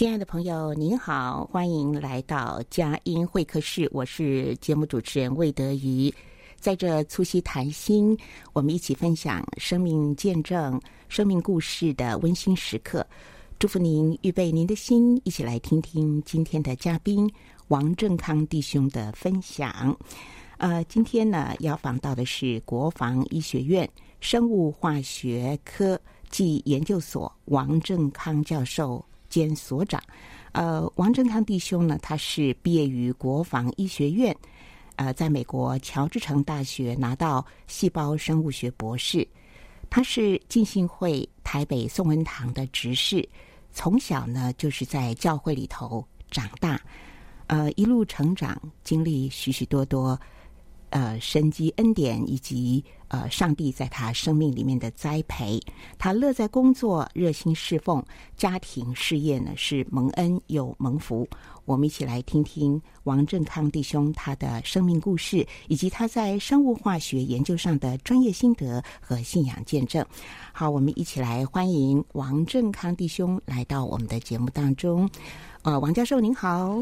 亲爱的朋友，您好，欢迎来到佳音会客室。我是节目主持人魏德瑜，在这促膝谈心，我们一起分享生命见证、生命故事的温馨时刻。祝福您，预备您的心，一起来听听今天的嘉宾王正康弟兄的分享。呃，今天呢，要访到的是国防医学院生物化学科暨研究所王正康教授。兼所长，呃，王正康弟兄呢，他是毕业于国防医学院，呃，在美国乔治城大学拿到细胞生物学博士。他是浸信会台北宋恩堂的执事，从小呢就是在教会里头长大，呃，一路成长，经历许许多多。呃，神迹恩典以及呃，上帝在他生命里面的栽培，他乐在工作，热心侍奉，家庭事业呢是蒙恩又蒙福。我们一起来听听王正康弟兄他的生命故事，以及他在生物化学研究上的专业心得和信仰见证。好，我们一起来欢迎王正康弟兄来到我们的节目当中。呃，王教授您好，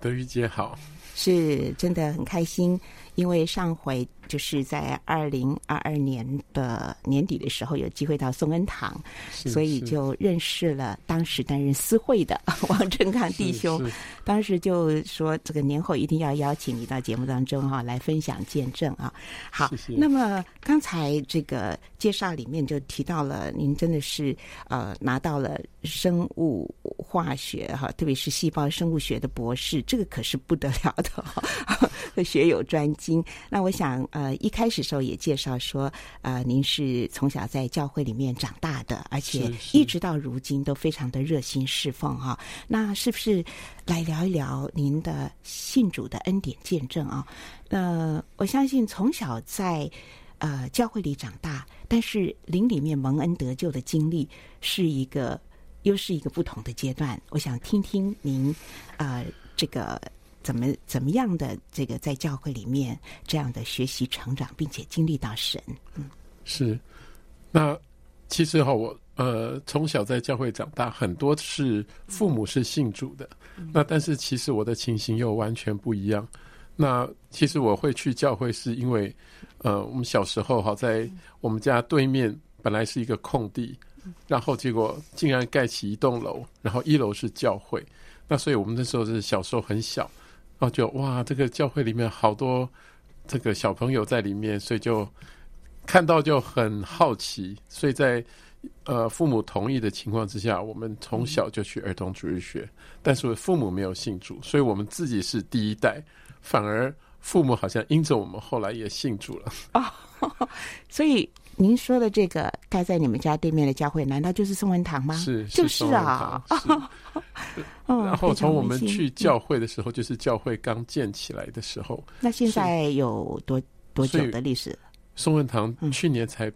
德瑜姐好，是真的很开心。因为上回就是在二零二二年的年底的时候，有机会到宋恩堂，所以就认识了当时担任司会的 王正康弟兄。当时就说，这个年后一定要邀请你到节目当中哈，来分享见证啊。好，谢谢。那么刚才这个介绍里面就提到了，您真的是呃拿到了生物化学哈，特别是细胞生物学的博士，这个可是不得了的哈，学有专精。那我想，呃，一开始时候也介绍说，呃，您是从小在教会里面长大的，而且一直到如今都非常的热心侍奉哈。那是不是来聊一聊您的信主的恩典见证啊？那我相信从小在呃教会里长大，但是灵里面蒙恩得救的经历是一个，又是一个不同的阶段。我想听听您呃这个。怎么怎么样的这个在教会里面这样的学习成长，并且经历到神，嗯，是。那其实哈，我呃从小在教会长大，很多是父母是信主的，嗯、那但是其实我的情形又完全不一样。那其实我会去教会，是因为呃我们小时候哈，在我们家对面本来是一个空地，然后结果竟然盖起一栋楼，然后一楼是教会。那所以我们那时候是小时候很小。然后就哇，这个教会里面好多这个小朋友在里面，所以就看到就很好奇。所以在呃父母同意的情况之下，我们从小就去儿童主日学。但是父母没有信主，所以我们自己是第一代，反而父母好像因着我们后来也信主了。哦，所以。您说的这个盖在你们家对面的教会，难道就是宋文堂吗？是，就是啊。然后从我们去教会的时候，就是教会刚建起来的时候。那现在有多多久的历史？宋文堂去年才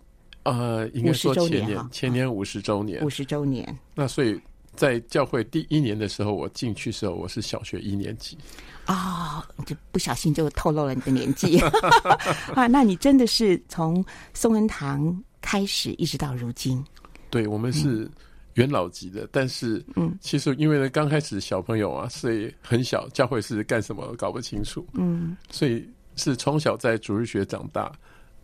呃，应该说前年，前年五十周年，五十周年。那所以在教会第一年的时候，我进去的时候，我是小学一年级。哦，就不小心就透露了你的年纪 啊！那你真的是从宋恩堂开始一直到如今？对，我们是元老级的，嗯、但是嗯，其实因为呢，刚开始小朋友啊，所以很小，教会是干什么搞不清楚，嗯，所以是从小在主日学长大。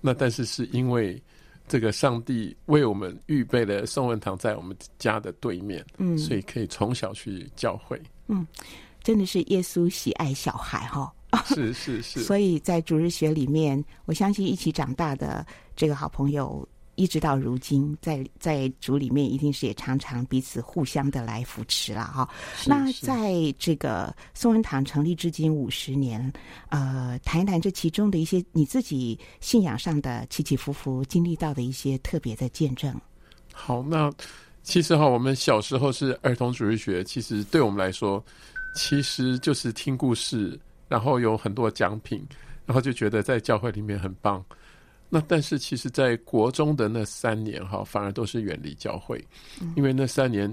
那但是是因为这个上帝为我们预备了宋文堂在我们家的对面，嗯，所以可以从小去教会，嗯。真的是耶稣喜爱小孩哈，是是是，所以在主日学里面，我相信一起长大的这个好朋友，一直到如今，在在主里面，一定是也常常彼此互相的来扶持了哈。那在这个宋恩堂成立至今五十年，呃，谈一谈这其中的一些你自己信仰上的起起伏伏，经历到的一些特别的见证。好，那其实哈，我们小时候是儿童主日学，其实对我们来说。其实就是听故事，然后有很多奖品，然后就觉得在教会里面很棒。那但是其实，在国中的那三年哈，反而都是远离教会，因为那三年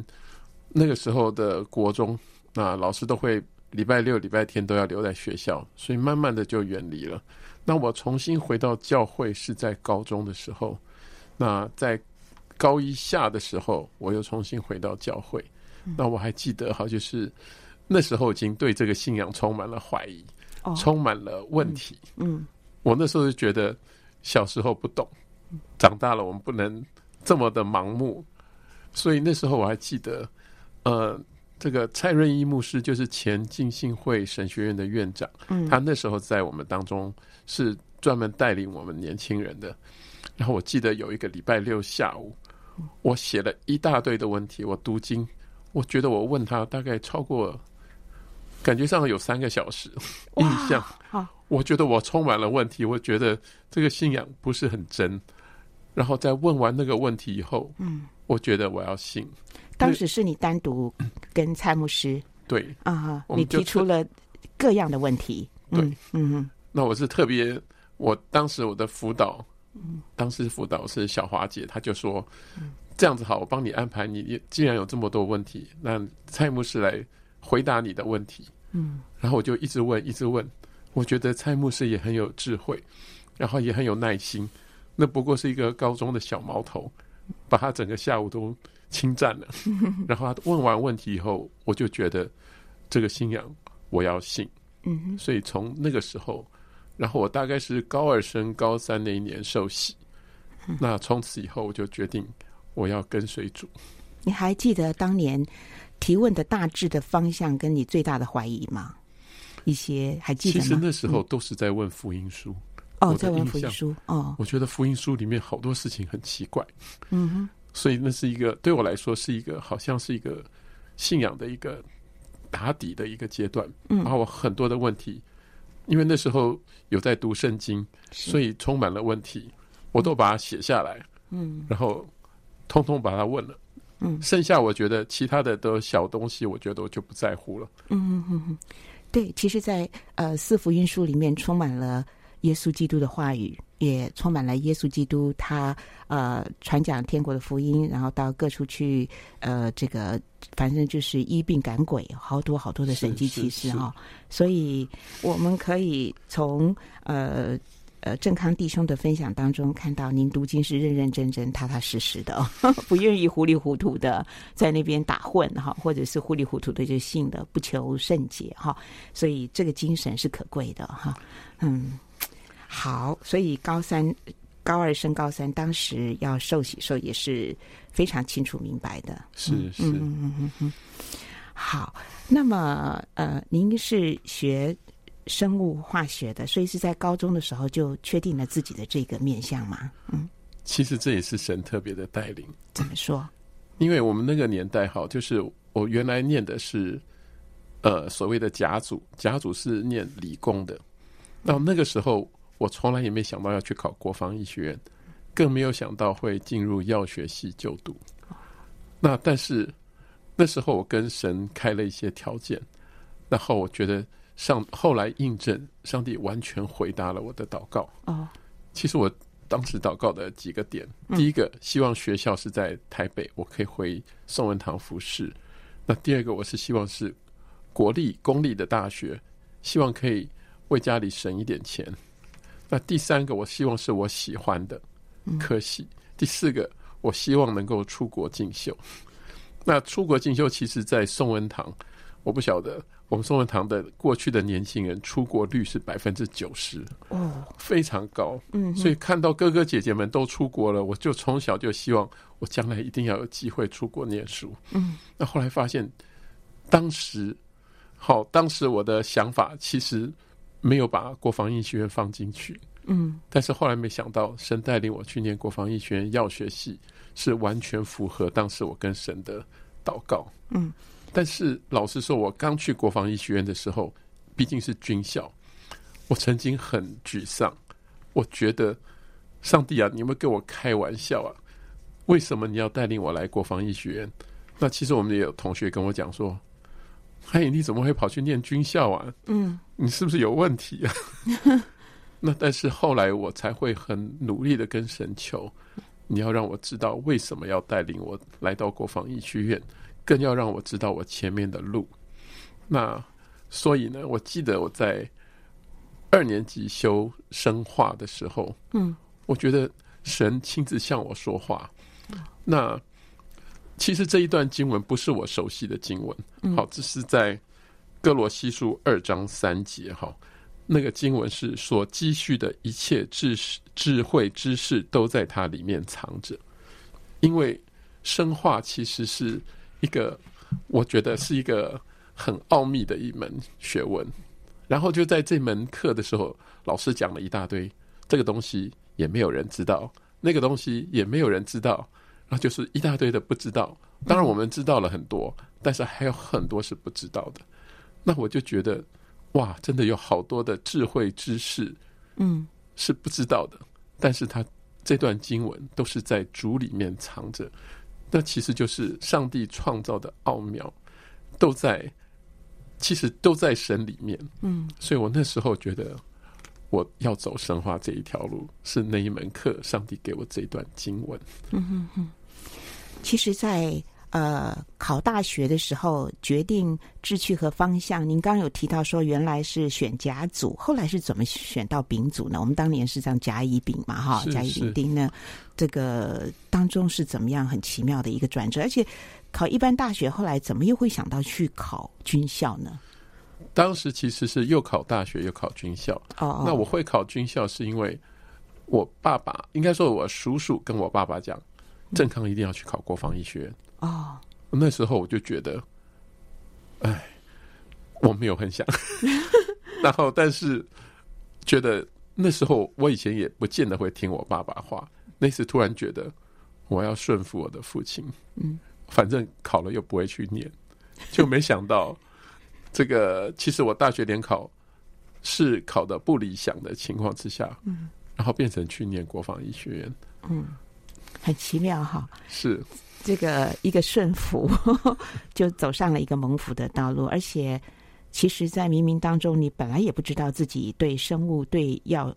那个时候的国中，那老师都会礼拜六、礼拜天都要留在学校，所以慢慢的就远离了。那我重新回到教会是在高中的时候，那在高一下的时候，我又重新回到教会。那我还记得哈，就是。那时候已经对这个信仰充满了怀疑，哦、充满了问题。嗯，嗯，我那时候就觉得小时候不懂，长大了我们不能这么的盲目。所以那时候我还记得，呃，这个蔡润一牧师就是前浸信会神学院的院长，嗯，他那时候在我们当中是专门带领我们年轻人的。然后我记得有一个礼拜六下午，我写了一大堆的问题，我读经，我觉得我问他大概超过。感觉上有三个小时，印象。我觉得我充满了问题，我觉得这个信仰不是很真。然后在问完那个问题以后，嗯，我觉得我要信。当时是你单独跟蔡牧师对啊，你提出了各样的问题。对，嗯嗯。那我是特别，我当时我的辅导，当时辅导是小华姐，她就说：“这样子好，我帮你安排。你既然有这么多问题，那蔡牧师来。”回答你的问题，嗯，然后我就一直问，一直问。我觉得蔡牧师也很有智慧，然后也很有耐心。那不过是一个高中的小毛头，把他整个下午都侵占了。然后他问完问题以后，我就觉得这个信仰我要信。嗯，所以从那个时候，然后我大概是高二升高三那一年受洗。那从此以后，我就决定我要跟随主。你还记得当年？提问的大致的方向跟你最大的怀疑吗？一些还记得吗？其实那时候都是在问福音书。哦，在问福音书。哦，我觉得福音书里面好多事情很奇怪。嗯哼。所以那是一个对我来说是一个好像是一个信仰的一个打底的一个阶段。嗯。然后我很多的问题，因为那时候有在读圣经，所以充满了问题，我都把它写下来。嗯。然后通通把它问了。嗯，剩下我觉得其他的都小东西，我觉得我就不在乎了。嗯嗯嗯，对，其实在，在呃四福音书里面充满了耶稣基督的话语，也充满了耶稣基督他呃传讲天国的福音，然后到各处去呃这个反正就是医病赶鬼，好多好多的神迹奇事哈。所以我们可以从呃。呃，正康弟兄的分享当中，看到您读经是认认真真、踏踏实实的，不愿意糊里糊涂的在那边打混哈，或者是糊里糊涂的就信的，不求甚解哈。所以这个精神是可贵的哈。嗯，好，所以高三、高二升高三，当时要受洗时候也是非常清楚明白的。是是嗯嗯嗯嗯。好，那么呃，您是学。生物化学的，所以是在高中的时候就确定了自己的这个面向嘛？嗯，其实这也是神特别的带领。怎么说？因为我们那个年代，哈，就是我原来念的是呃所谓的甲组，甲组是念理工的。到那个时候，我从来也没想到要去考国防医学院，更没有想到会进入药学系就读。那但是那时候我跟神开了一些条件，然后我觉得。上后来印证，上帝完全回答了我的祷告。哦，其实我当时祷告的几个点，第一个希望学校是在台北，我可以回宋文堂服侍。那第二个，我是希望是国立公立的大学，希望可以为家里省一点钱。那第三个，我希望是我喜欢的科系。嗯、第四个，我希望能够出国进修。那出国进修，其实，在宋文堂，我不晓得我们宋文堂的过去的年轻人出国率是百分之九十哦，非常高。嗯，所以看到哥哥姐姐们都出国了，我就从小就希望我将来一定要有机会出国念书。嗯，那后来发现，当时好，当时我的想法其实。没有把国防医学院放进去，嗯，但是后来没想到神带领我去念国防医学院药学系，是完全符合当时我跟神的祷告，嗯。但是老实说，我刚去国防医学院的时候，毕竟是军校，我曾经很沮丧，我觉得上帝啊，你有没有跟我开玩笑啊？为什么你要带领我来国防医学院？那其实我们也有同学跟我讲说。嘿，你怎么会跑去念军校啊？嗯，你是不是有问题啊？那但是后来我才会很努力的跟神求，你要让我知道为什么要带领我来到国防医学院，更要让我知道我前面的路。那所以呢，我记得我在二年级修生化的时候，嗯，我觉得神亲自向我说话。那。其实这一段经文不是我熟悉的经文，好，这是在哥罗西书二章三节，哈，那个经文是所，积蓄的一切智、智慧、知识都在它里面藏着。因为生化其实是一个，我觉得是一个很奥秘的一门学问。然后就在这门课的时候，老师讲了一大堆，这个东西也没有人知道，那个东西也没有人知道。然后就是一大堆的不知道，当然我们知道了很多，但是还有很多是不知道的。那我就觉得，哇，真的有好多的智慧知识，嗯，是不知道的。但是他这段经文都是在主里面藏着，那其实就是上帝创造的奥妙，都在，其实都在神里面。嗯，所以我那时候觉得。我要走神话这一条路，是那一门课，上帝给我这段经文。嗯哼哼。其实，在呃考大学的时候，决定志趣和方向。您刚刚有提到说，原来是选甲组，后来是怎么选到丙组呢？我们当年是这样甲乙丙嘛，哈，甲乙丙丁呢，这个当中是怎么样很奇妙的一个转折？而且考一般大学，后来怎么又会想到去考军校呢？当时其实是又考大学又考军校。哦，oh. 那我会考军校是因为我爸爸，应该说我叔叔跟我爸爸讲，正康一定要去考国防医学院。哦，oh. 那时候我就觉得，哎，我没有很想。然后，但是觉得那时候我以前也不见得会听我爸爸话。那次突然觉得我要顺服我的父亲。嗯，反正考了又不会去念，就没想到。这个其实我大学联考是考的不理想的情况之下，嗯，然后变成去念国防医学院，嗯，很奇妙哈，是这个一个顺服 就走上了一个蒙福的道路，而且其实，在冥冥当中，你本来也不知道自己对生物、对药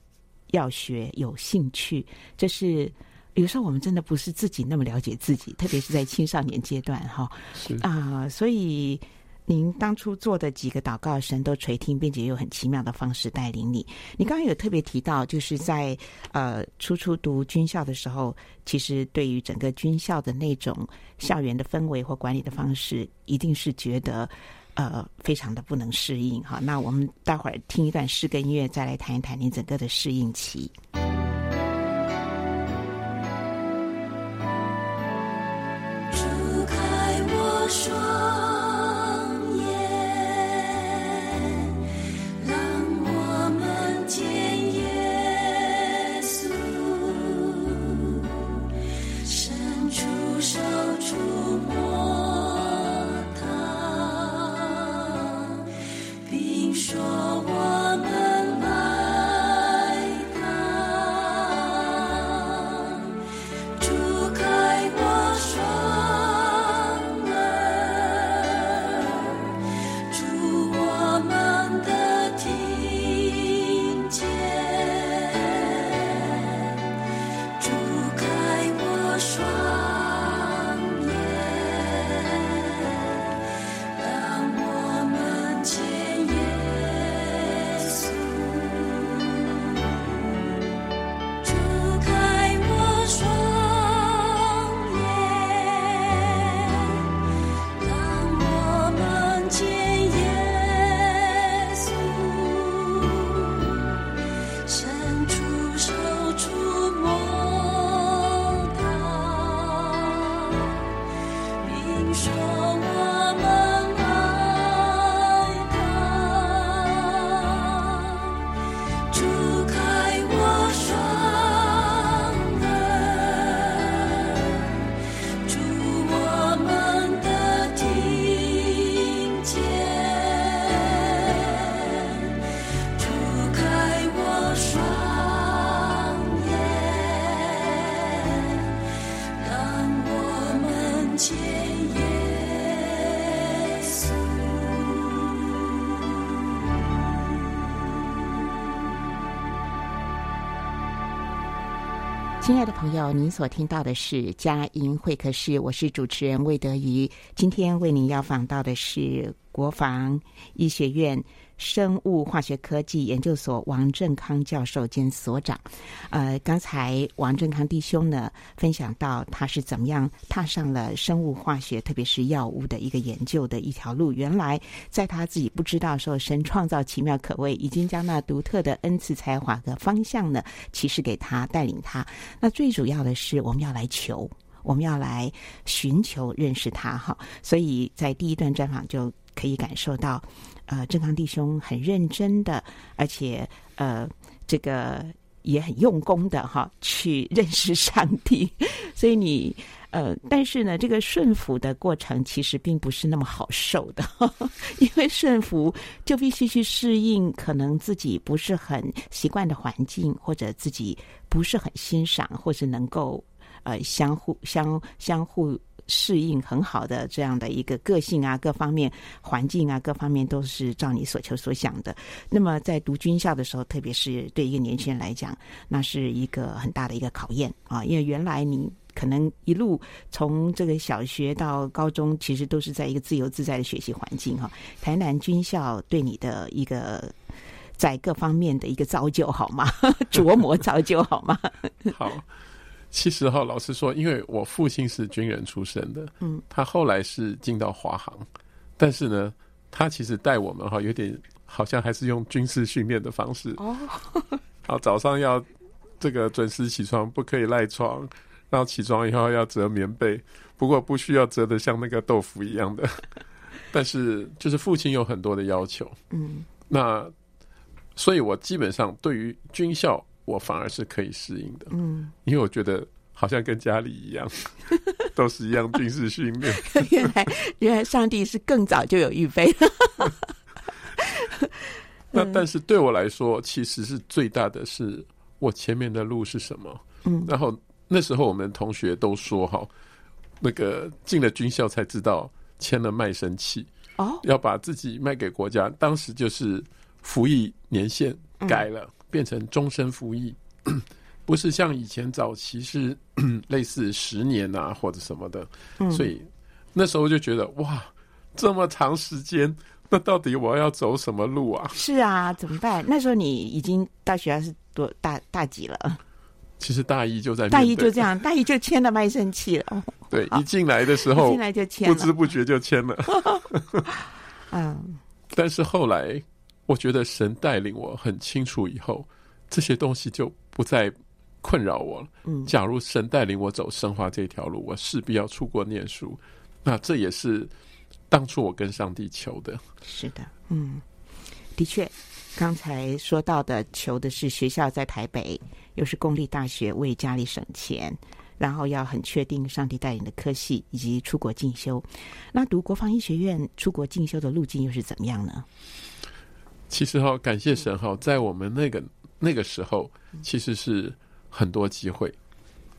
药学有兴趣，这是有时候我们真的不是自己那么了解自己，特别是在青少年阶段哈，是。啊、呃，所以。您当初做的几个祷告，神都垂听，并且用很奇妙的方式带领你。你刚刚有特别提到，就是在呃初初读军校的时候，其实对于整个军校的那种校园的氛围或管理的方式，一定是觉得呃非常的不能适应。哈，那我们待会儿听一段诗歌音乐，再来谈一谈您整个的适应期。主开我说。亲爱的朋友，您所听到的是佳音会客室，我是主持人魏德瑜。今天为您要访到的是国防医学院生物化学科技研究所王振康教授兼所长，呃，刚才王振康弟兄呢分享到他是怎么样踏上了生物化学，特别是药物的一个研究的一条路。原来在他自己不知道时候，神创造奇妙可畏，已经将那独特的恩赐才华和方向呢启示给他，带领他。那最主要的是，我们要来求，我们要来寻求认识他哈。所以在第一段专访就可以感受到。呃，振康弟兄很认真的，而且呃，这个也很用功的哈，去认识上帝。所以你呃，但是呢，这个顺服的过程其实并不是那么好受的，因为顺服就必须去适应可能自己不是很习惯的环境，或者自己不是很欣赏，或是能够呃相互相相互。适应很好的这样的一个个性啊，各方面环境啊，各方面都是照你所求所想的。那么在读军校的时候，特别是对一个年轻人来讲，那是一个很大的一个考验啊，因为原来你可能一路从这个小学到高中，其实都是在一个自由自在的学习环境哈。台南军校对你的一个在各方面的一个造就好吗？琢磨造就好吗？好。其实哈，老实说，因为我父亲是军人出身的，嗯，他后来是进到华航，但是呢，他其实带我们哈，有点好像还是用军事训练的方式哦。好，早上要这个准时起床，不可以赖床，然后起床以后要折棉被，不过不需要折得像那个豆腐一样的。但是就是父亲有很多的要求，嗯，那所以我基本上对于军校。我反而是可以适应的，嗯，因为我觉得好像跟家里一样，都是一样军事训练。原来，原来上帝是更早就有预备。那但是对我来说，其实是最大的是我前面的路是什么？嗯，然后那时候我们同学都说哈，那个进了军校才知道签了卖身契哦，要把自己卖给国家。当时就是服役年限改了。嗯变成终身服役，不是像以前早期是 类似十年啊或者什么的，嗯、所以那时候就觉得哇，这么长时间，那到底我要走什么路啊？是啊，怎么办？那时候你已经大学还是多大大几了？其实大一就在大一就这样，大一就签了卖身契了。对，一进来的时候进来就签，不知不觉就签了。嗯，但是后来。我觉得神带领我很清楚，以后这些东西就不再困扰我了。嗯，假如神带领我走生化这条路，我势必要出国念书。那这也是当初我跟上帝求的。是的，嗯，的确，刚才说到的求的是学校在台北，又是公立大学，为家里省钱，然后要很确定上帝带领的科系以及出国进修。那读国防医学院出国进修的路径又是怎么样呢？其实哈，感谢神哈，在我们那个那个时候，其实是很多机会。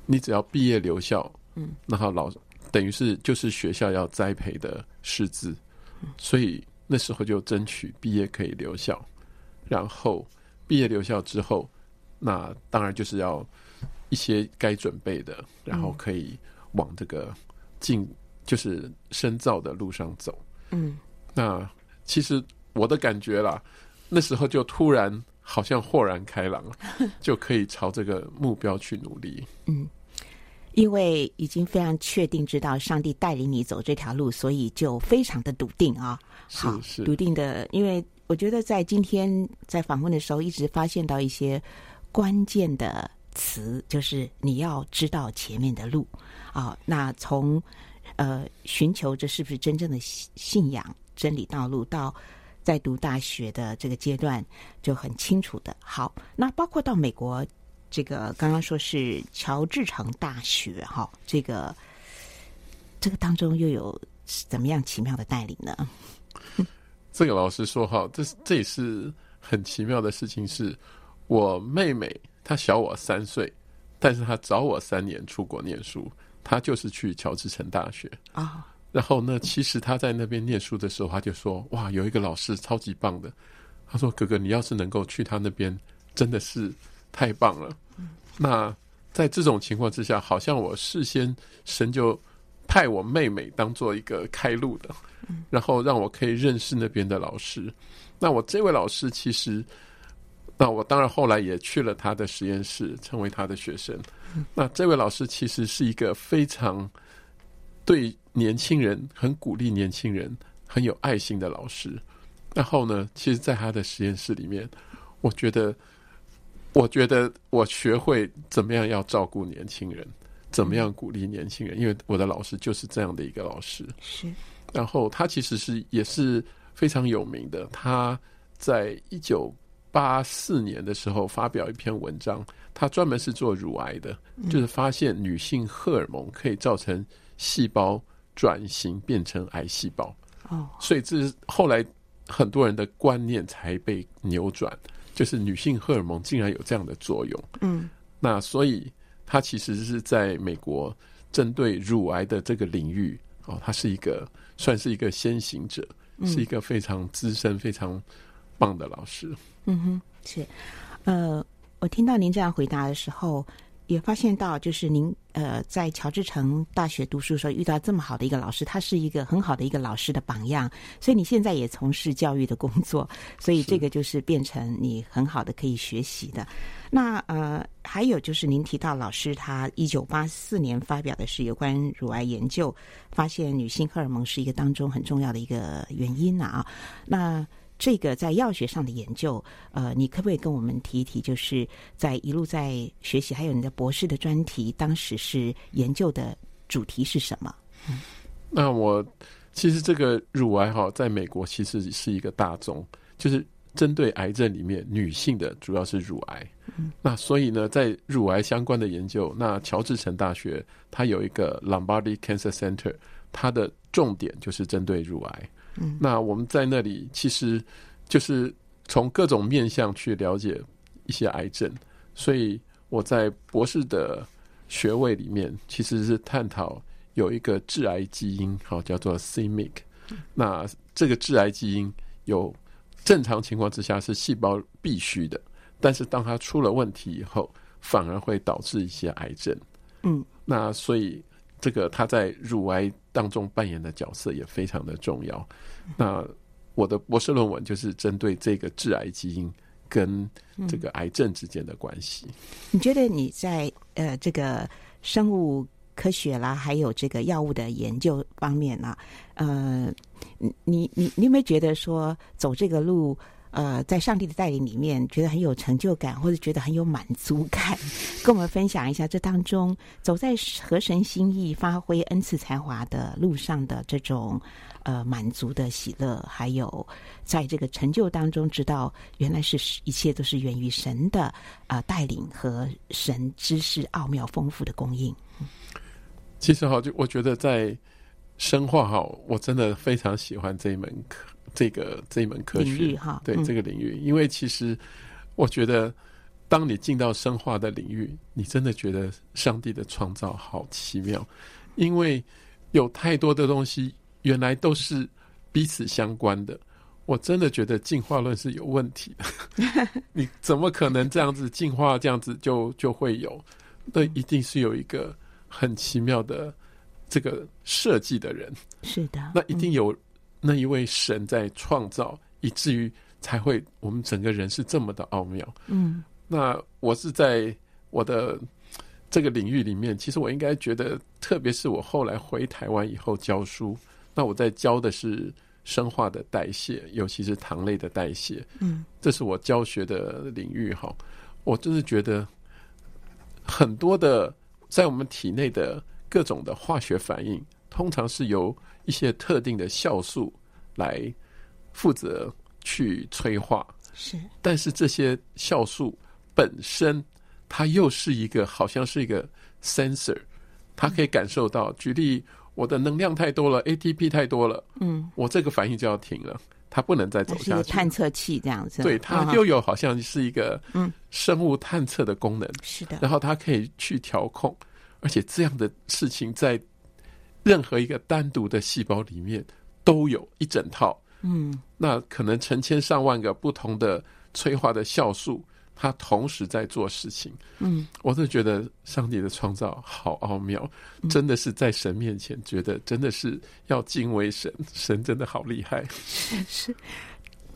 你只要毕业留校，嗯，然后老等于是就是学校要栽培的师资，所以那时候就争取毕业可以留校。然后毕业留校之后，那当然就是要一些该准备的，然后可以往这个进就是深造的路上走。嗯，那其实我的感觉啦。那时候就突然好像豁然开朗了，就可以朝这个目标去努力。嗯，因为已经非常确定知道上帝带领你走这条路，所以就非常的笃定啊。好，是是笃定的。因为我觉得在今天在访问的时候，一直发现到一些关键的词，就是你要知道前面的路啊。那从呃寻求这是不是真正的信仰真理道路到。在读大学的这个阶段就很清楚的。好，那包括到美国，这个刚刚说是乔治城大学哈，这个这个当中又有怎么样奇妙的带领呢？这个老师说哈，这这也是很奇妙的事情。是我妹妹，她小我三岁，但是她早我三年出国念书，她就是去乔治城大学啊。然后呢，其实他在那边念书的时候，他就说：“哇，有一个老师超级棒的。”他说：“哥哥，你要是能够去他那边，真的是太棒了。”那在这种情况之下，好像我事先神就派我妹妹当做一个开路的，然后让我可以认识那边的老师。那我这位老师其实，那我当然后来也去了他的实验室，成为他的学生。那这位老师其实是一个非常对年轻人很鼓励年轻人、很有爱心的老师。然后呢，其实，在他的实验室里面，我觉得，我觉得我学会怎么样要照顾年轻人，怎么样鼓励年轻人，因为我的老师就是这样的一个老师。是。然后他其实是也是非常有名的。他在一九八四年的时候发表一篇文章，他专门是做乳癌的，就是发现女性荷尔蒙可以造成细胞转型变成癌细胞。哦，所以这是后来。很多人的观念才被扭转，就是女性荷尔蒙竟然有这样的作用。嗯，那所以他其实是在美国针对乳癌的这个领域哦，他是一个算是一个先行者，是一个非常资深、非常棒的老师。嗯哼，是。呃，我听到您这样回答的时候。也发现到，就是您呃，在乔治城大学读书的时候遇到这么好的一个老师，他是一个很好的一个老师的榜样，所以你现在也从事教育的工作，所以这个就是变成你很好的可以学习的。那呃，还有就是您提到老师他一九八四年发表的是有关乳癌研究，发现女性荷尔蒙是一个当中很重要的一个原因啊。那这个在药学上的研究，呃，你可不可以跟我们提一提？就是在一路在学习，还有你的博士的专题，当时是研究的主题是什么？嗯，那我其实这个乳癌哈，在美国其实是一个大宗，就是针对癌症里面女性的主要是乳癌。嗯，那所以呢，在乳癌相关的研究，那乔治城大学它有一个 Lombardi Cancer Center，它的重点就是针对乳癌。嗯，那我们在那里其实就是从各种面向去了解一些癌症，所以我在博士的学位里面其实是探讨有一个致癌基因，好叫做 c-Myc。那这个致癌基因有正常情况之下是细胞必须的，但是当它出了问题以后，反而会导致一些癌症。嗯，那所以。这个他在乳癌当中扮演的角色也非常的重要。那我的博士论文就是针对这个致癌基因跟这个癌症之间的关系。你觉得你在呃这个生物科学啦，还有这个药物的研究方面呢，呃，你你你有没有觉得说走这个路？呃，在上帝的带领里面，觉得很有成就感，或者觉得很有满足感，跟我们分享一下这当中走在合神心意、发挥恩赐才华的路上的这种呃满足的喜乐，还有在这个成就当中，知道原来是一切都是源于神的呃带领和神知识奥妙丰富的供应。其实哈，就我觉得在生化哈，我真的非常喜欢这一门课。这个这一门科学哈，对、嗯、这个领域，因为其实我觉得，当你进到生化的领域，你真的觉得上帝的创造好奇妙，因为有太多的东西原来都是彼此相关的。我真的觉得进化论是有问题的，你怎么可能这样子进化这样子就就会有？那一定是有一个很奇妙的这个设计的人，是的，那一定有、嗯。那一位神在创造，以至于才会我们整个人是这么的奥妙。嗯，那我是在我的这个领域里面，其实我应该觉得，特别是我后来回台湾以后教书，那我在教的是生化的代谢，尤其是糖类的代谢。嗯，这是我教学的领域哈。我真是觉得很多的在我们体内的各种的化学反应，通常是由一些特定的酵素来负责去催化，是，但是这些酵素本身，它又是一个好像是一个 sensor，它可以感受到。举例，我的能量太多了，ATP 太多了，嗯，我这个反应就要停了，它不能再走下去。探测器这样子，对，它又有好像是一个嗯生物探测的功能，是的，然后它可以去调控，而且这样的事情在。任何一个单独的细胞里面都有一整套，嗯，那可能成千上万个不同的催化的酵素它同时在做事情。嗯，我都觉得上帝的创造好奥妙，真的是在神面前觉得真的是要敬畏神，神真的好厉害。是，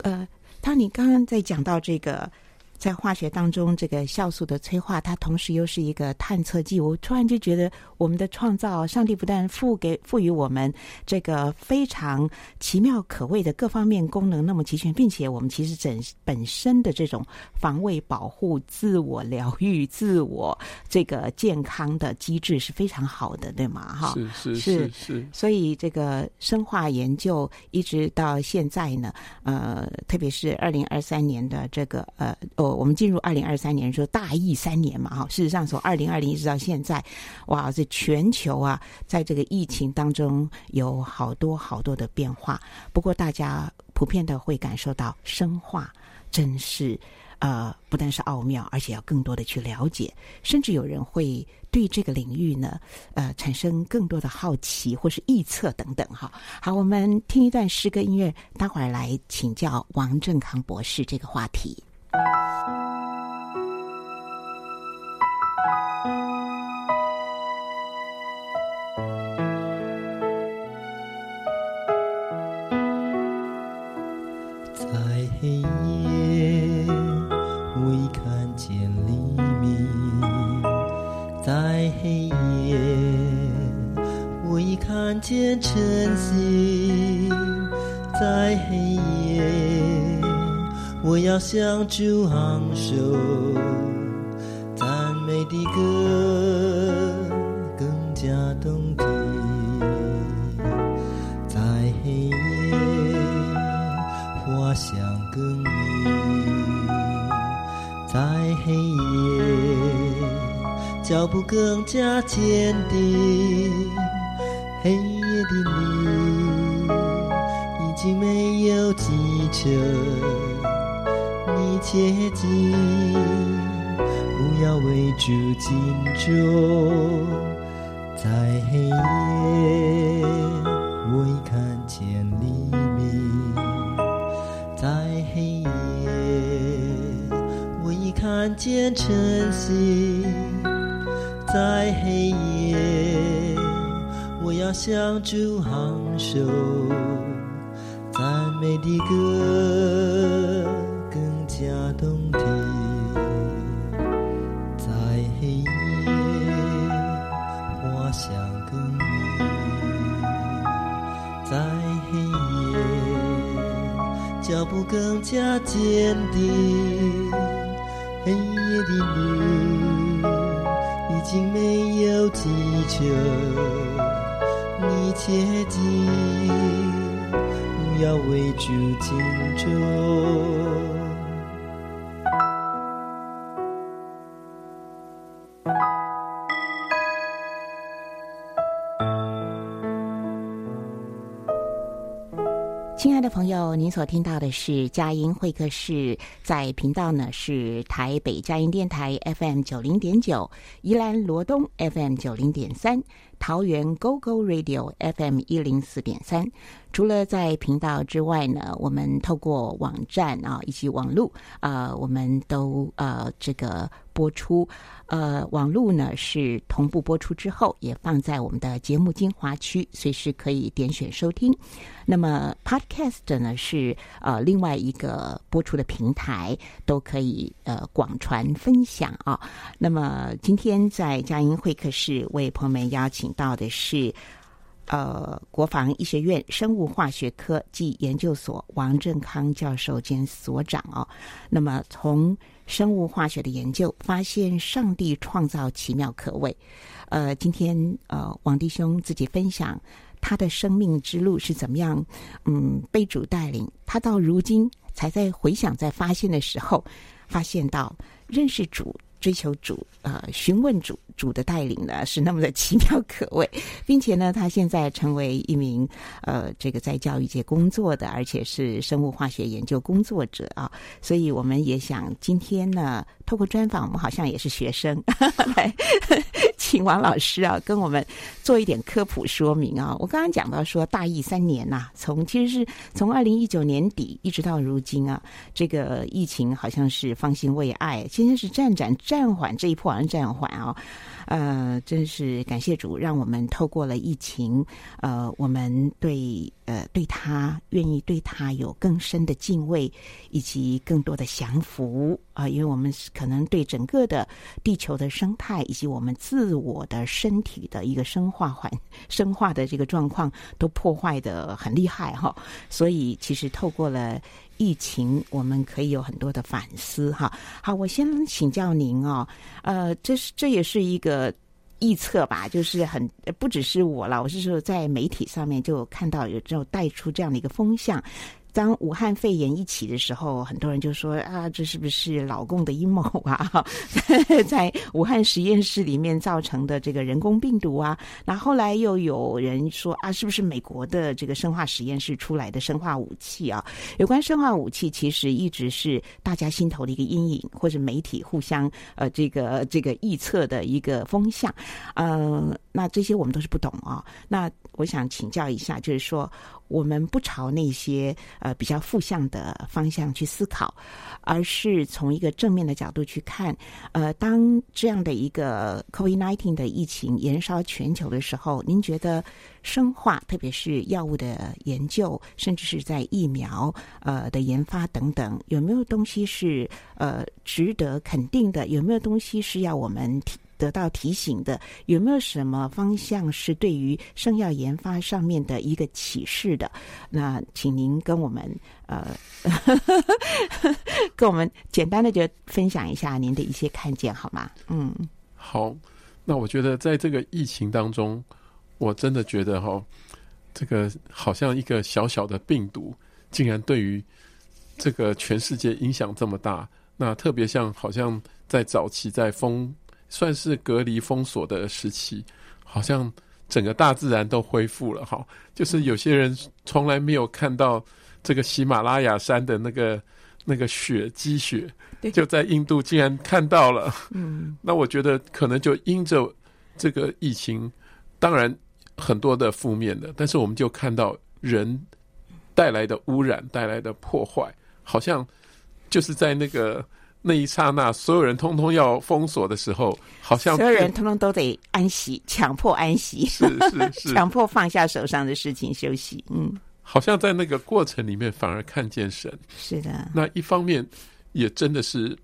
呃，当你刚刚在讲到这个。在化学当中，这个酵素的催化，它同时又是一个探测剂。我突然就觉得，我们的创造，上帝不但赋给赋予我们这个非常奇妙可畏的各方面功能那么齐全，并且我们其实整本身的这种防卫、保护、自我疗愈、自我这个健康的机制是非常好的，对吗？哈，是是是是。所以这个生化研究一直到现在呢，呃，特别是二零二三年的这个呃哦。我们进入二零二三年，说大疫三年嘛，哈，事实上从二零二零一直到现在，哇，这全球啊，在这个疫情当中有好多好多的变化。不过大家普遍的会感受到，生化真是呃，不但是奥妙，而且要更多的去了解，甚至有人会对这个领域呢，呃，产生更多的好奇或是臆测等等，哈。好，我们听一段诗歌音乐，待会儿来请教王振康博士这个话题。已看见晨星；在黑夜。我要向主昂首，赞美的歌更加动听。在黑夜，花香更美；在黑夜，脚步更加坚定。黑夜的路已经没有迹证。你切记，不要为主惊骤。在黑夜，我已看见黎明；在黑夜，我已看见晨星；在黑夜，要向主昂首，赞美的歌更。加动听，在黑夜，花香更美；在黑夜，脚步更加坚定。黑夜的路已经没有迹证，你切记，不要为主惊骤。朋友，您所听到的是佳音会客室，在频道呢是台北佳音电台 FM 九零点九，宜兰罗东 FM 九零点三，桃园 GO GO Radio FM 一零四点三。除了在频道之外呢，我们透过网站啊以及网络啊，我们都呃这个播出。呃，网络呢是同步播出之后，也放在我们的节目精华区，随时可以点选收听。那么 Podcast 呢是呃另外一个播出的平台，都可以呃广传分享啊。那么今天在佳音会客室为朋友们邀请到的是呃国防医学院生物化学科暨研究所王振康教授兼所长哦。那么从生物化学的研究发现，上帝创造奇妙可畏。呃，今天呃，王弟兄自己分享他的生命之路是怎么样，嗯，被主带领。他到如今才在回想，在发现的时候，发现到认识主。追求主，呃，询问主，主的带领呢，是那么的奇妙可畏，并且呢，他现在成为一名呃，这个在教育界工作的，而且是生物化学研究工作者啊。所以我们也想今天呢，透过专访，我们好像也是学生，来请王老师啊，跟我们做一点科普说明啊。我刚刚讲到说，大疫三年呐、从其实是从二零一九年底一直到如今啊，这个疫情好像是方兴未艾，现在是暂暂暂缓这一波，好像暂缓啊。呃，真是感谢主，让我们透过了疫情，呃，我们对呃对他愿意对他有更深的敬畏，以及更多的降服啊、呃，因为我们可能对整个的地球的生态以及我们自我的身体的一个生化环 生化的这个状况都破坏得很厉害哈，所以其实透过了。疫情，我们可以有很多的反思哈。好，我先请教您哦，呃，这是这也是一个预测吧，就是很不只是我了，我是说在媒体上面就看到有这种带出这样的一个风向。当武汉肺炎一起的时候，很多人就说啊，这是不是老共的阴谋啊？在武汉实验室里面造成的这个人工病毒啊，那后来又有人说啊，是不是美国的这个生化实验室出来的生化武器啊？有关生化武器，其实一直是大家心头的一个阴影，或者媒体互相呃这个这个预测的一个风向。呃，那这些我们都是不懂啊。那我想请教一下，就是说。我们不朝那些呃比较负向的方向去思考，而是从一个正面的角度去看。呃，当这样的一个 COVID-19 的疫情延烧全球的时候，您觉得生化，特别是药物的研究，甚至是在疫苗呃的研发等等，有没有东西是呃值得肯定的？有没有东西是要我们提？得到提醒的，有没有什么方向是对于生药研发上面的一个启示的？那请您跟我们呃，跟我们简单的就分享一下您的一些看见好吗？嗯，好。那我觉得在这个疫情当中，我真的觉得哈，这个好像一个小小的病毒，竟然对于这个全世界影响这么大。那特别像好像在早期在封。算是隔离封锁的时期，好像整个大自然都恢复了哈。就是有些人从来没有看到这个喜马拉雅山的那个那个雪积雪，就在印度竟然看到了。嗯，那我觉得可能就因着这个疫情，当然很多的负面的，但是我们就看到人带来的污染带来的破坏，好像就是在那个。那一刹那，所有人通通要封锁的时候，好像所有人通通都得安息，强迫安息，是是是，强迫放下手上的事情休息。嗯，好像在那个过程里面反而看见神。是的，那一方面也真的是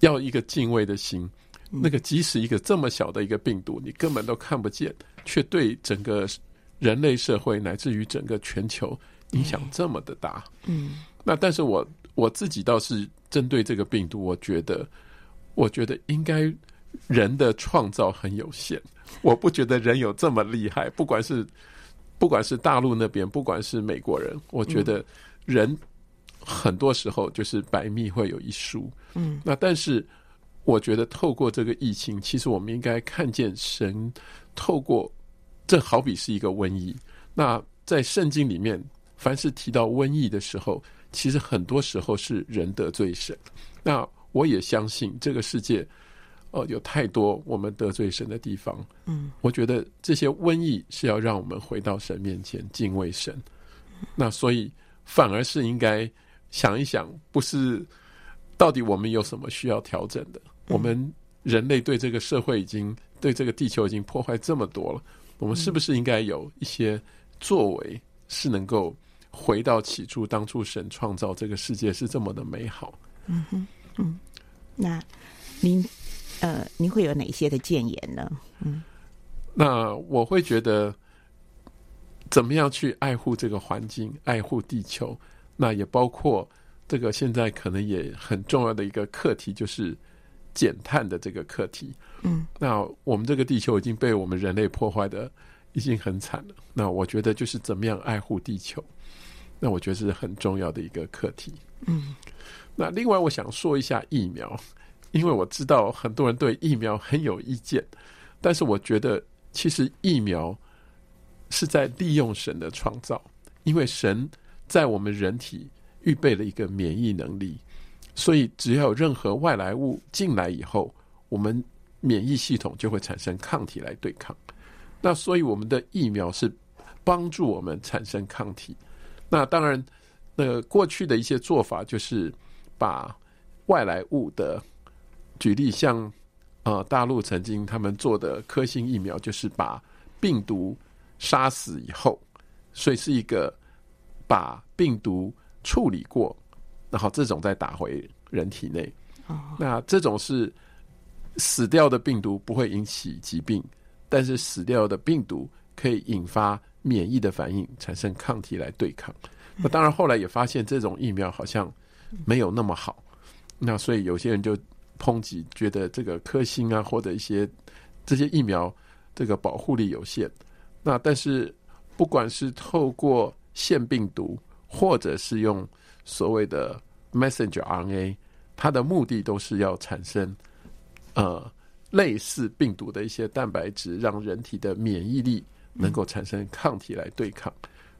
要一个敬畏的心。嗯、那个即使一个这么小的一个病毒，你根本都看不见，却对整个人类社会乃至于整个全球影响这么的大。嗯，那但是我我自己倒是。针对这个病毒，我觉得，我觉得应该人的创造很有限。我不觉得人有这么厉害，不管是不管是大陆那边，不管是美国人，我觉得人很多时候就是百密会有一疏。嗯，那但是我觉得透过这个疫情，其实我们应该看见神透过这好比是一个瘟疫。那在圣经里面，凡是提到瘟疫的时候，其实很多时候是人得罪神，那我也相信这个世界，哦、呃，有太多我们得罪神的地方。嗯，我觉得这些瘟疫是要让我们回到神面前敬畏神。那所以反而是应该想一想，不是到底我们有什么需要调整的？我们人类对这个社会已经对这个地球已经破坏这么多了，我们是不是应该有一些作为是能够？回到起初，当初神创造这个世界是这么的美好。嗯哼，嗯，那您呃，您会有哪些的建言呢？嗯，那我会觉得，怎么样去爱护这个环境，爱护地球，那也包括这个现在可能也很重要的一个课题，就是减碳的这个课题。嗯，那我们这个地球已经被我们人类破坏的已经很惨了。那我觉得就是怎么样爱护地球。那我觉得是很重要的一个课题。嗯，那另外我想说一下疫苗，因为我知道很多人对疫苗很有意见，但是我觉得其实疫苗是在利用神的创造，因为神在我们人体预备了一个免疫能力，所以只要有任何外来物进来以后，我们免疫系统就会产生抗体来对抗。那所以我们的疫苗是帮助我们产生抗体。那当然，那个过去的一些做法就是把外来物的，举例像呃大陆曾经他们做的科兴疫苗，就是把病毒杀死以后，所以是一个把病毒处理过，然后这种再打回人体内。那这种是死掉的病毒不会引起疾病，但是死掉的病毒可以引发免疫的反应，产生抗体来对抗。那当然后来也发现这种疫苗好像没有那么好，那所以有些人就抨击，觉得这个科兴啊或者一些这些疫苗这个保护力有限。那但是不管是透过腺病毒，或者是用所谓的 messenger RNA。它的目的都是要产生呃类似病毒的一些蛋白质，让人体的免疫力能够产生抗体来对抗。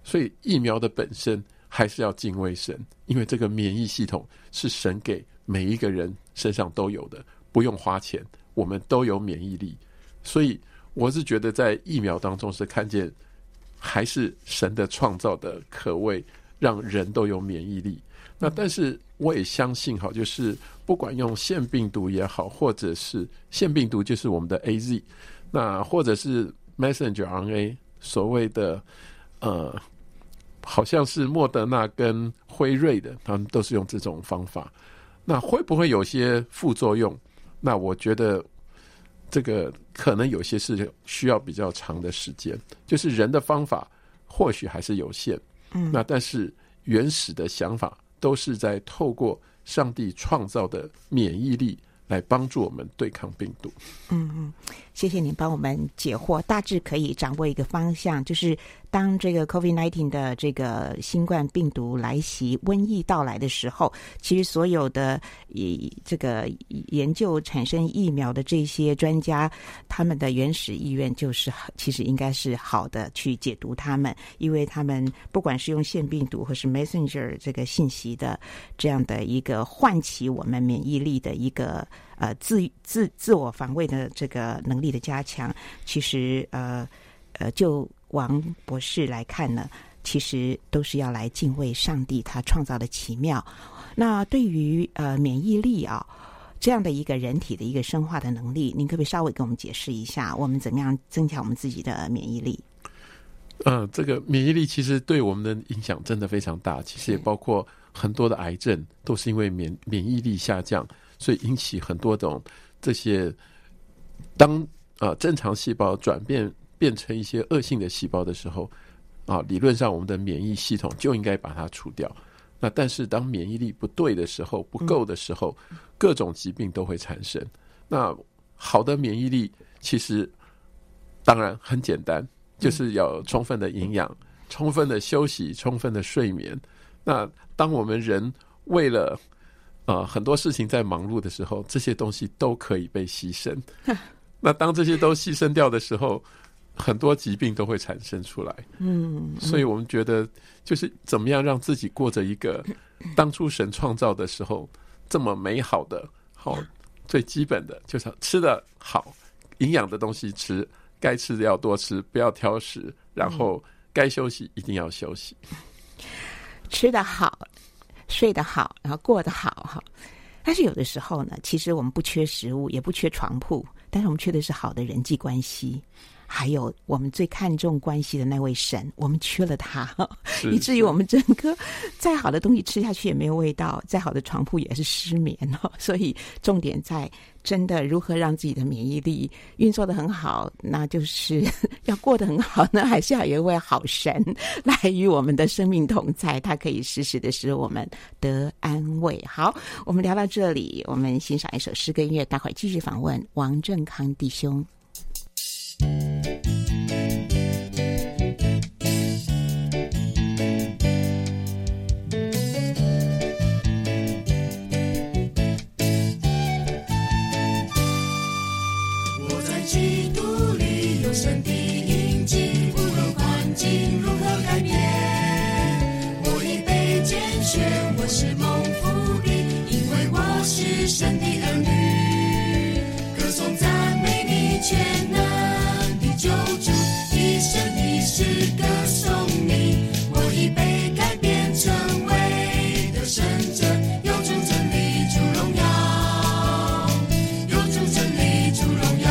所以疫苗的本身还是要敬畏神，因为这个免疫系统是神给每一个人身上都有的，不用花钱，我们都有免疫力。所以我是觉得在疫苗当中是看见还是神的创造的可畏，让人都有免疫力。那但是我也相信哈，就是不管用腺病毒也好，或者是腺病毒就是我们的 AZ，那或者是 messenger RNA，所谓的呃，好像是莫德纳跟辉瑞的，他们都是用这种方法。那会不会有些副作用？那我觉得这个可能有些是需要比较长的时间，就是人的方法或许还是有限。嗯，那但是原始的想法。都是在透过上帝创造的免疫力来帮助我们对抗病毒。嗯嗯，谢谢您帮我们解惑，大致可以掌握一个方向，就是。当这个 COVID-19 的这个新冠病毒来袭、瘟疫到来的时候，其实所有的以这个研究产生疫苗的这些专家，他们的原始意愿就是，其实应该是好的去解读他们，因为他们不管是用腺病毒或是 Messenger 这个信息的这样的一个唤起我们免疫力的一个呃自自自我防卫的这个能力的加强，其实呃呃就。王博士来看呢，其实都是要来敬畏上帝他创造的奇妙。那对于呃免疫力啊这样的一个人体的一个生化的能力，您可不可以稍微给我们解释一下，我们怎么样增强我们自己的免疫力？嗯、呃，这个免疫力其实对我们的影响真的非常大。其实也包括很多的癌症都是因为免免疫力下降，所以引起很多种这些当呃正常细胞转变。变成一些恶性的细胞的时候，啊，理论上我们的免疫系统就应该把它除掉。那但是当免疫力不对的时候，不够的时候，各种疾病都会产生。那好的免疫力其实当然很简单，就是要充分的营养、充分的休息、充分的睡眠。那当我们人为了啊很多事情在忙碌的时候，这些东西都可以被牺牲。那当这些都牺牲掉的时候，很多疾病都会产生出来，嗯，所以我们觉得就是怎么样让自己过着一个 当初神创造的时候这么美好的，好 最基本的就是吃的好，营养的东西吃，该吃的要多吃，不要挑食，然后该休息一定要休息，吃得好，睡得好，然后过得好哈。但是有的时候呢，其实我们不缺食物，也不缺床铺，但是我们缺的是好的人际关系。还有我们最看重关系的那位神，我们缺了他，以至于我们整个再好的东西吃下去也没有味道，再好的床铺也是失眠哦。所以重点在真的如何让自己的免疫力运作得很好，那就是 要过得很好呢，还是要有一位好神来与我们的生命同在，他可以时时的使我们得安慰。好，我们聊到这里，我们欣赏一首诗歌音乐，待会儿继续访问王正康弟兄。我在基督里有神的印记，无论环境如何改变，我已被拣选，我是蒙福的，因为我是神的儿女。我已被改变成为的有真理荣耀有真理荣耀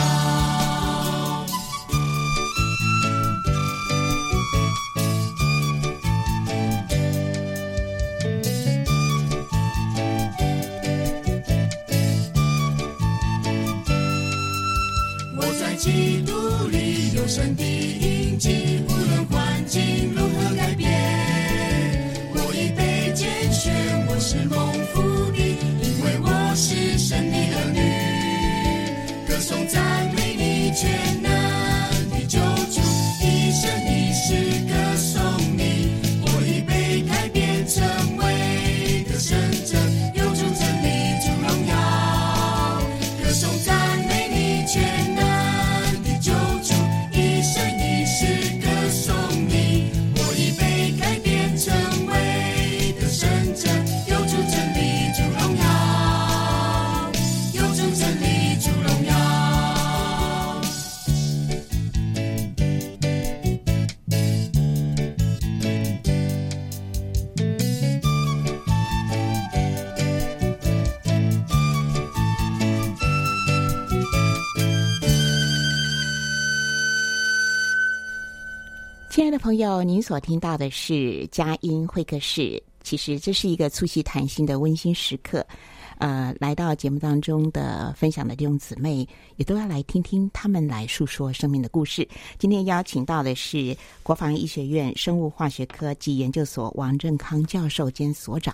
我在基督里有神的印记朋友，您所听到的是佳音会客室。其实这是一个促膝谈心的温馨时刻。呃，来到节目当中的分享的弟兄姊妹，也都要来听听他们来诉说生命的故事。今天邀请到的是国防医学院生物化学科技研究所王正康教授兼所长。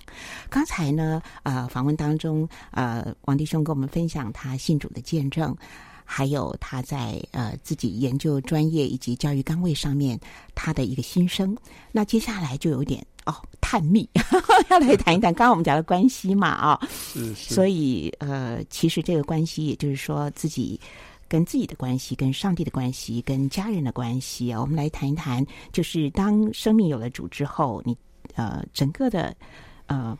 刚才呢，呃，访问当中，呃，王弟兄跟我们分享他信主的见证。还有他在呃自己研究专业以及教育岗位上面他的一个心声。那接下来就有点哦探秘，要来谈一谈刚刚我们讲的关系嘛啊、哦，是是。所以呃，其实这个关系，也就是说自己跟自己的关系、跟上帝的关系、跟家人的关系啊，我们来谈一谈，就是当生命有了主之后，你呃整个的呃。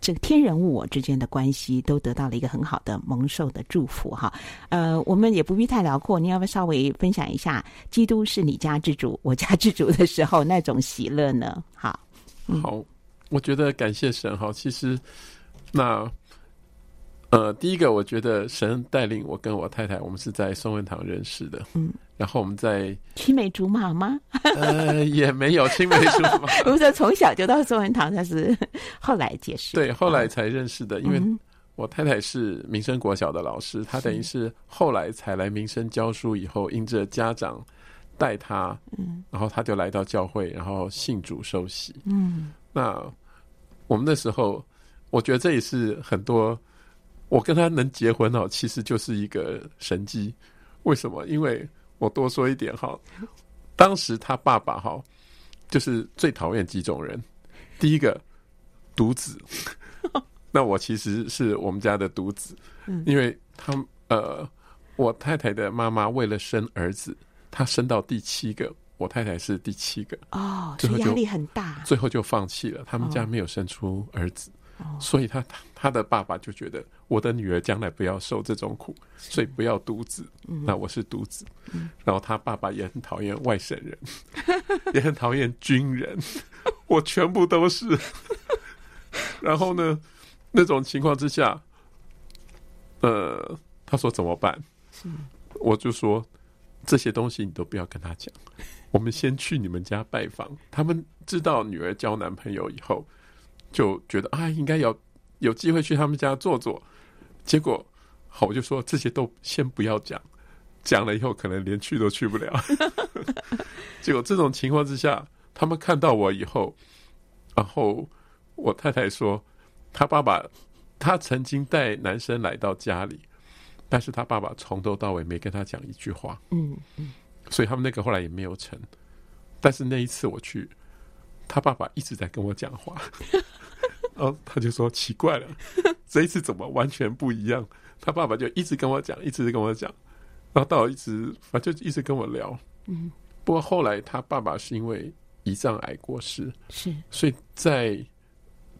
这个天人物我之间的关系都得到了一个很好的蒙受的祝福哈，呃，我们也不必太辽阔，你要不要稍微分享一下“基督是你家之主，我家之主”的时候那种喜乐呢？好，好，我觉得感谢神哈。其实那呃，第一个我觉得神带领我跟我太太，我们是在松文堂认识的，嗯。然后我们在青梅竹马吗？呃，也没有青梅竹马。不是从小就到松文堂，他是 后来结识。对，后来才认识的。因为我太太是民生国小的老师，她等于是后来才来民生教书，以后因着家长带她，嗯，然后她就来到教会，然后信主受洗。嗯，那我们那时候，我觉得这也是很多我跟他能结婚哦，其实就是一个神迹。为什么？因为我多说一点哈，当时他爸爸哈，就是最讨厌几种人。第一个，独子。那我其实是我们家的独子，因为他呃，我太太的妈妈为了生儿子，她生到第七个，我太太是第七个哦，所以压力很大，最后就放弃了，他们家没有生出儿子。所以他他的爸爸就觉得我的女儿将来不要受这种苦，所以不要独子。那我是独子，然后他爸爸也很讨厌外省人，也很讨厌军人，我全部都是。然后呢，那种情况之下，呃，他说怎么办？我就说这些东西你都不要跟他讲，我们先去你们家拜访。他们知道女儿交男朋友以后。就觉得啊，应该有有机会去他们家坐坐。结果，好，我就说这些都先不要讲，讲了以后可能连去都去不了。结果这种情况之下，他们看到我以后，然后我太太说，他爸爸他曾经带男生来到家里，但是他爸爸从头到尾没跟他讲一句话。嗯嗯，所以他们那个后来也没有成。但是那一次我去。他爸爸一直在跟我讲话，然后他就说奇怪了，这一次怎么完全不一样？他爸爸就一直跟我讲，一直跟我讲，然后到一直反正就一直跟我聊。嗯，不过后来他爸爸是因为胰脏癌过世，是，所以在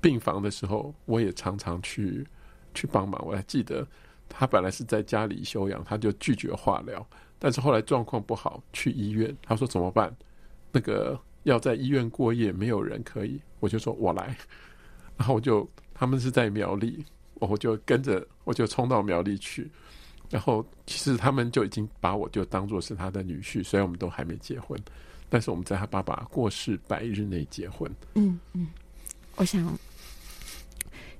病房的时候，我也常常去去帮忙。我还记得他本来是在家里休养，他就拒绝化疗，但是后来状况不好，去医院，他说怎么办？那个。要在医院过夜，没有人可以，我就说我来，然后我就他们是在苗栗，我就跟着我就冲到苗栗去，然后其实他们就已经把我就当做是他的女婿，虽然我们都还没结婚，但是我们在他爸爸过世百日内结婚。嗯嗯，我想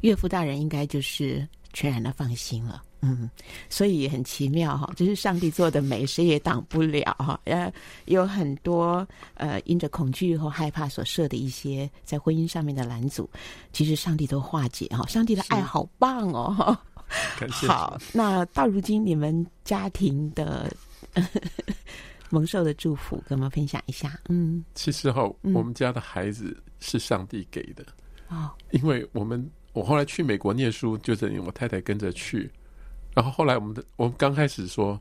岳父大人应该就是全然的放心了。嗯，所以也很奇妙哈，这是上帝做的美，谁也挡不了哈。呃，有很多呃，因着恐惧和害怕所设的一些在婚姻上面的拦阻，其实上帝都化解哈。上帝的爱好棒哦。感谢。好，那到如今你们家庭的 蒙受的祝福，跟我们分享一下。嗯，其实哈，我们家的孩子是上帝给的哦，因为我们我后来去美国念书，就等于我太太跟着去。然后后来，我们的我们刚开始说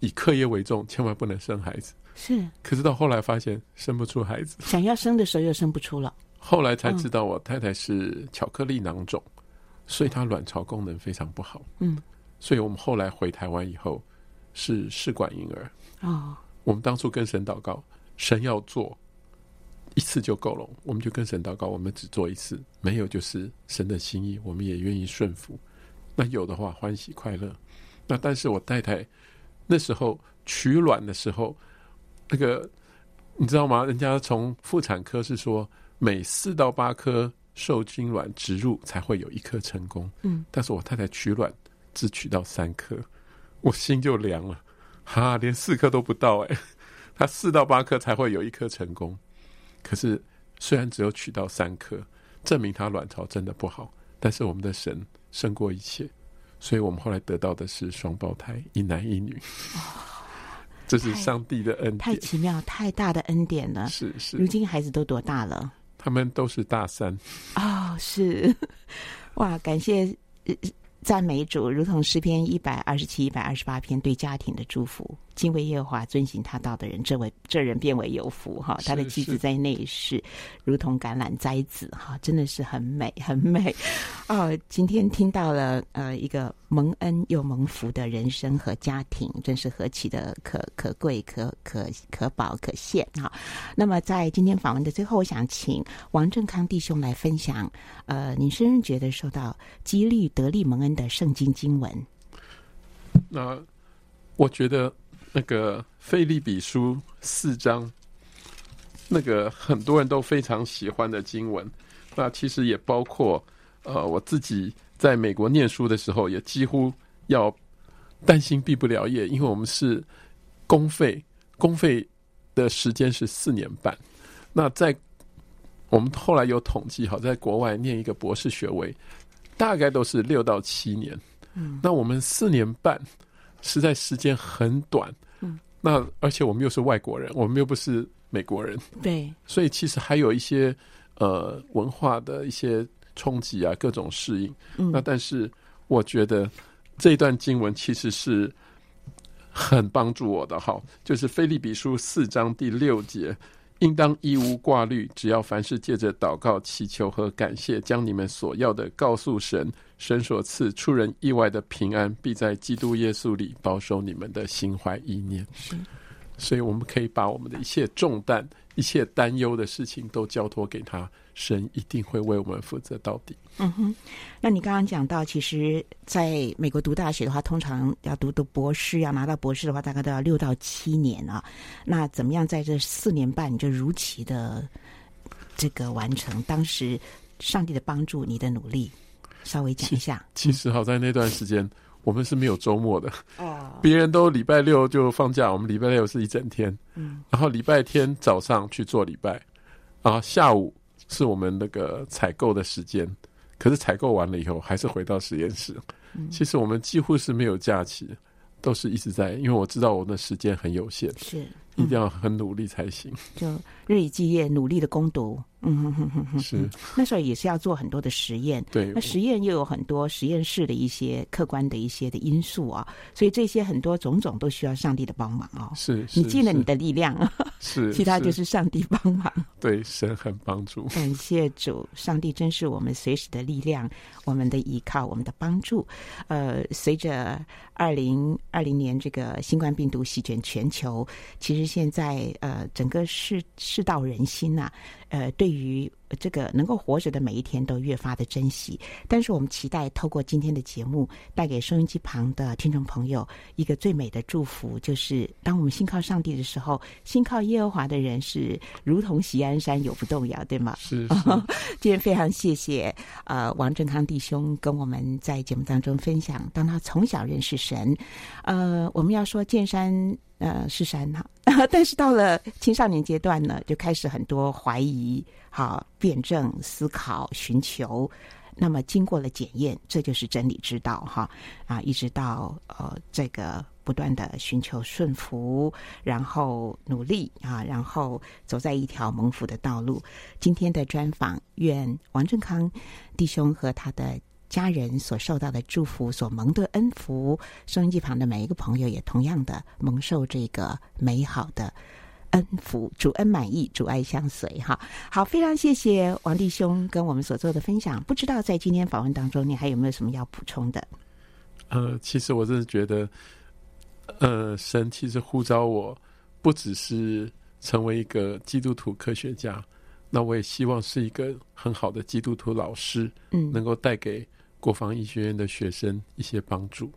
以课业为重，千万不能生孩子。是，可是到后来发现生不出孩子，想要生的时候又生不出了。后来才知道我太太是巧克力囊肿，嗯、所以她卵巢功能非常不好。嗯，所以我们后来回台湾以后是试管婴儿。哦，我们当初跟神祷告，神要做一次就够了，我们就跟神祷告，我们只做一次，没有就是神的心意，我们也愿意顺服。那有的话欢喜快乐，那但是我太太那时候取卵的时候，那个你知道吗？人家从妇产科是说每四到八颗受精卵植入才会有一颗成功，嗯，但是我太太取卵只取到三颗，我心就凉了，哈，连四颗都不到哎，她四到八颗才会有一颗成功，可是虽然只有取到三颗，证明她卵巢真的不好，但是我们的神。胜过一切，所以我们后来得到的是双胞胎，一男一女。哦，这是上帝的恩典，太奇妙，太大的恩典了。是是。如今孩子都多大了？他们都是大三。哦，是。哇，感谢。赞美主，如同诗篇一百二十七、一百二十八篇对家庭的祝福。敬畏耶和华、遵行他道的人，这位这人变为有福哈。他的妻子在内室，如同橄榄栽子哈，真的是很美，很美。哦，今天听到了呃一个蒙恩又蒙福的人生和家庭，真是何其的可可贵、可可可宝、可羡哈。那么在今天访问的最后，我想请王正康弟兄来分享，呃，你深深觉得受到激励、得力、蒙恩的圣经经文。那我觉得。那个费利比书四章，那个很多人都非常喜欢的经文，那其实也包括呃我自己在美国念书的时候，也几乎要担心毕不了业，因为我们是公费，公费的时间是四年半。那在我们后来有统计，好，在国外念一个博士学位，大概都是六到七年。嗯，那我们四年半。实在时间很短，嗯，那而且我们又是外国人，我们又不是美国人，对，所以其实还有一些呃文化的一些冲击啊，各种适应。嗯，那但是我觉得这一段经文其实是很帮助我的，哈，就是菲利比书四章第六节。应当一无挂虑，只要凡是借着祷告、祈求和感谢，将你们所要的告诉神。神所赐出人意外的平安，必在基督耶稣里保守你们的心怀意念。所以我们可以把我们的一切重担、一切担忧的事情都交托给他，神一定会为我们负责到底。嗯哼，那你刚刚讲到，其实在美国读大学的话，通常要读读博士，要拿到博士的话，大概都要六到七年啊。那怎么样在这四年半你就如期的这个完成？当时上帝的帮助，你的努力。稍微讲一下，其实好在那段时间，我们是没有周末的。哦，别人都礼拜六就放假，我们礼拜六是一整天。嗯，然后礼拜天早上去做礼拜，然后下午是我们那个采购的时间。可是采购完了以后，还是回到实验室。嗯，其实我们几乎是没有假期，都是一直在，因为我知道我们的时间很有限，是，一定要很努力才行。就日以继夜努力的攻读。嗯哼哼哼哼，是那时候也是要做很多的实验，对，那实验又有很多实验室的一些客观的一些的因素啊，所以这些很多种种都需要上帝的帮忙哦。是，你尽了你的力量，是，其他就是上帝帮忙。对，神很帮助。感谢主，上帝真是我们随时的力量，我们的依靠，我们的帮助。呃，随着二零二零年这个新冠病毒席卷全球，其实现在呃整个世世道人心呐、啊。呃，对于这个能够活着的每一天都越发的珍惜。但是我们期待透过今天的节目，带给收音机旁的听众朋友一个最美的祝福，就是当我们信靠上帝的时候，信靠耶和华的人是如同锡安山，永不动摇，对吗？是。是 今天非常谢谢呃王正康弟兄跟我们在节目当中分享，当他从小认识神，呃，我们要说见山。呃，是山哈，但是到了青少年阶段呢，就开始很多怀疑、好辩证、思考、寻求。那么经过了检验，这就是真理之道哈啊，一直到呃这个不断的寻求顺服，然后努力啊，然后走在一条蒙福的道路。今天的专访，愿王正康弟兄和他的。家人所受到的祝福，所蒙的恩福，收音机旁的每一个朋友也同样的蒙受这个美好的恩福，主恩满意，主爱相随。哈，好，非常谢谢王弟兄跟我们所做的分享。不知道在今天访问当中，你还有没有什么要补充的？呃，其实我真的觉得，呃，神其实呼召我，不只是成为一个基督徒科学家，那我也希望是一个很好的基督徒老师，嗯，能够带给。国防医学院的学生一些帮助，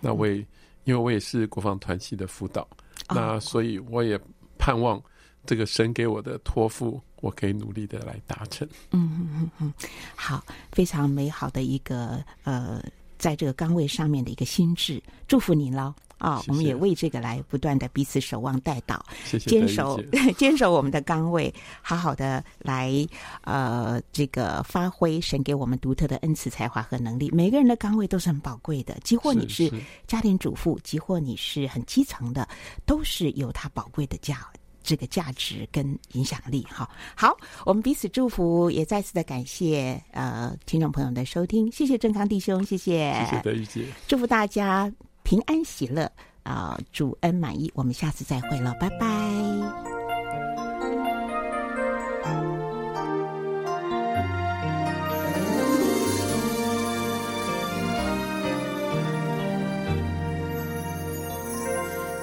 那我也因为我也是国防团系的辅导，哦、那所以我也盼望这个神给我的托付，我可以努力的来达成。嗯嗯嗯嗯，好，非常美好的一个呃，在这个岗位上面的一个心智，祝福您喽。啊、哦，我们也为这个来不断的彼此守望待祷，谢谢坚守 坚守我们的岗位，好好的来呃这个发挥神给我们独特的恩赐才华和能力。每个人的岗位都是很宝贵的，即或你是家庭主妇，即或你是很基层的，都是有它宝贵的价这个价值跟影响力。哈，好，我们彼此祝福，也再次的感谢呃听众朋友的收听，谢谢正康弟兄，谢谢，谢谢德玉姐，祝福大家。平安喜乐啊，主恩满意。我们下次再会了，拜拜。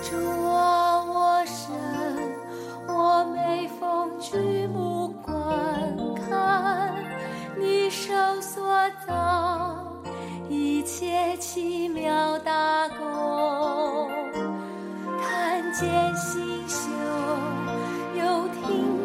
着我身，我每逢举目观看，你手所造。一切奇妙大功看见星宿又听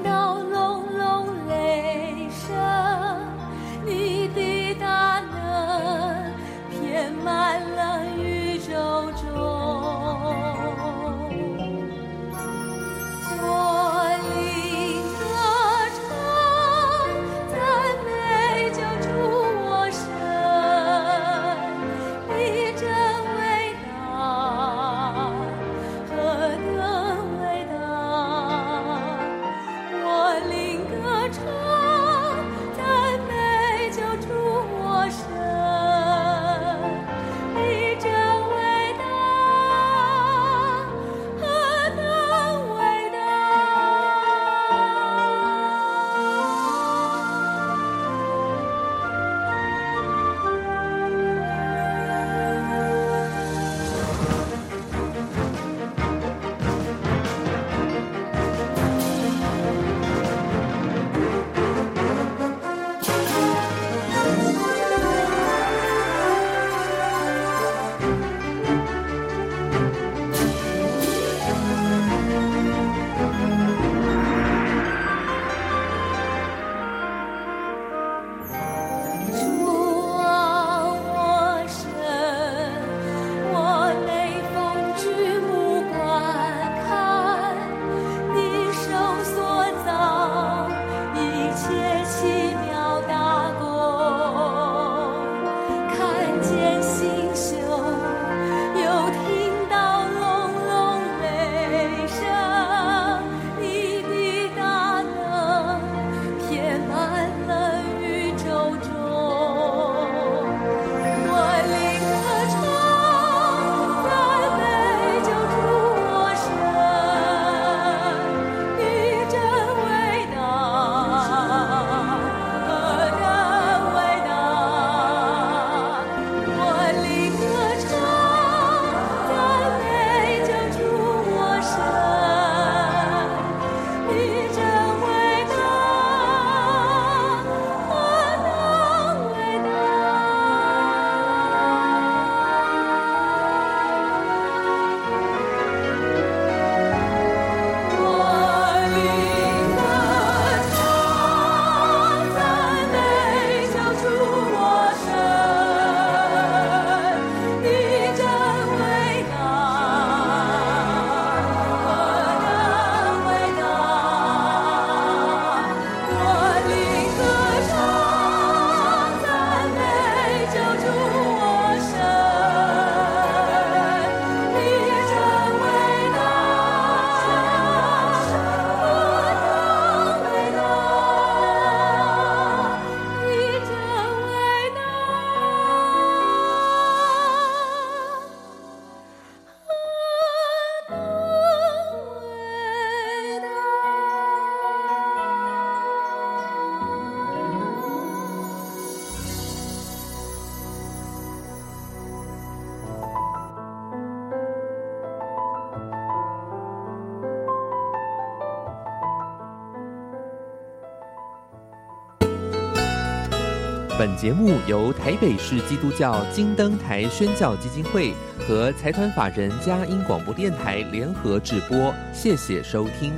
本节目由台北市基督教金灯台宣教基金会和财团法人嘉音广播电台联合制播，谢谢收听。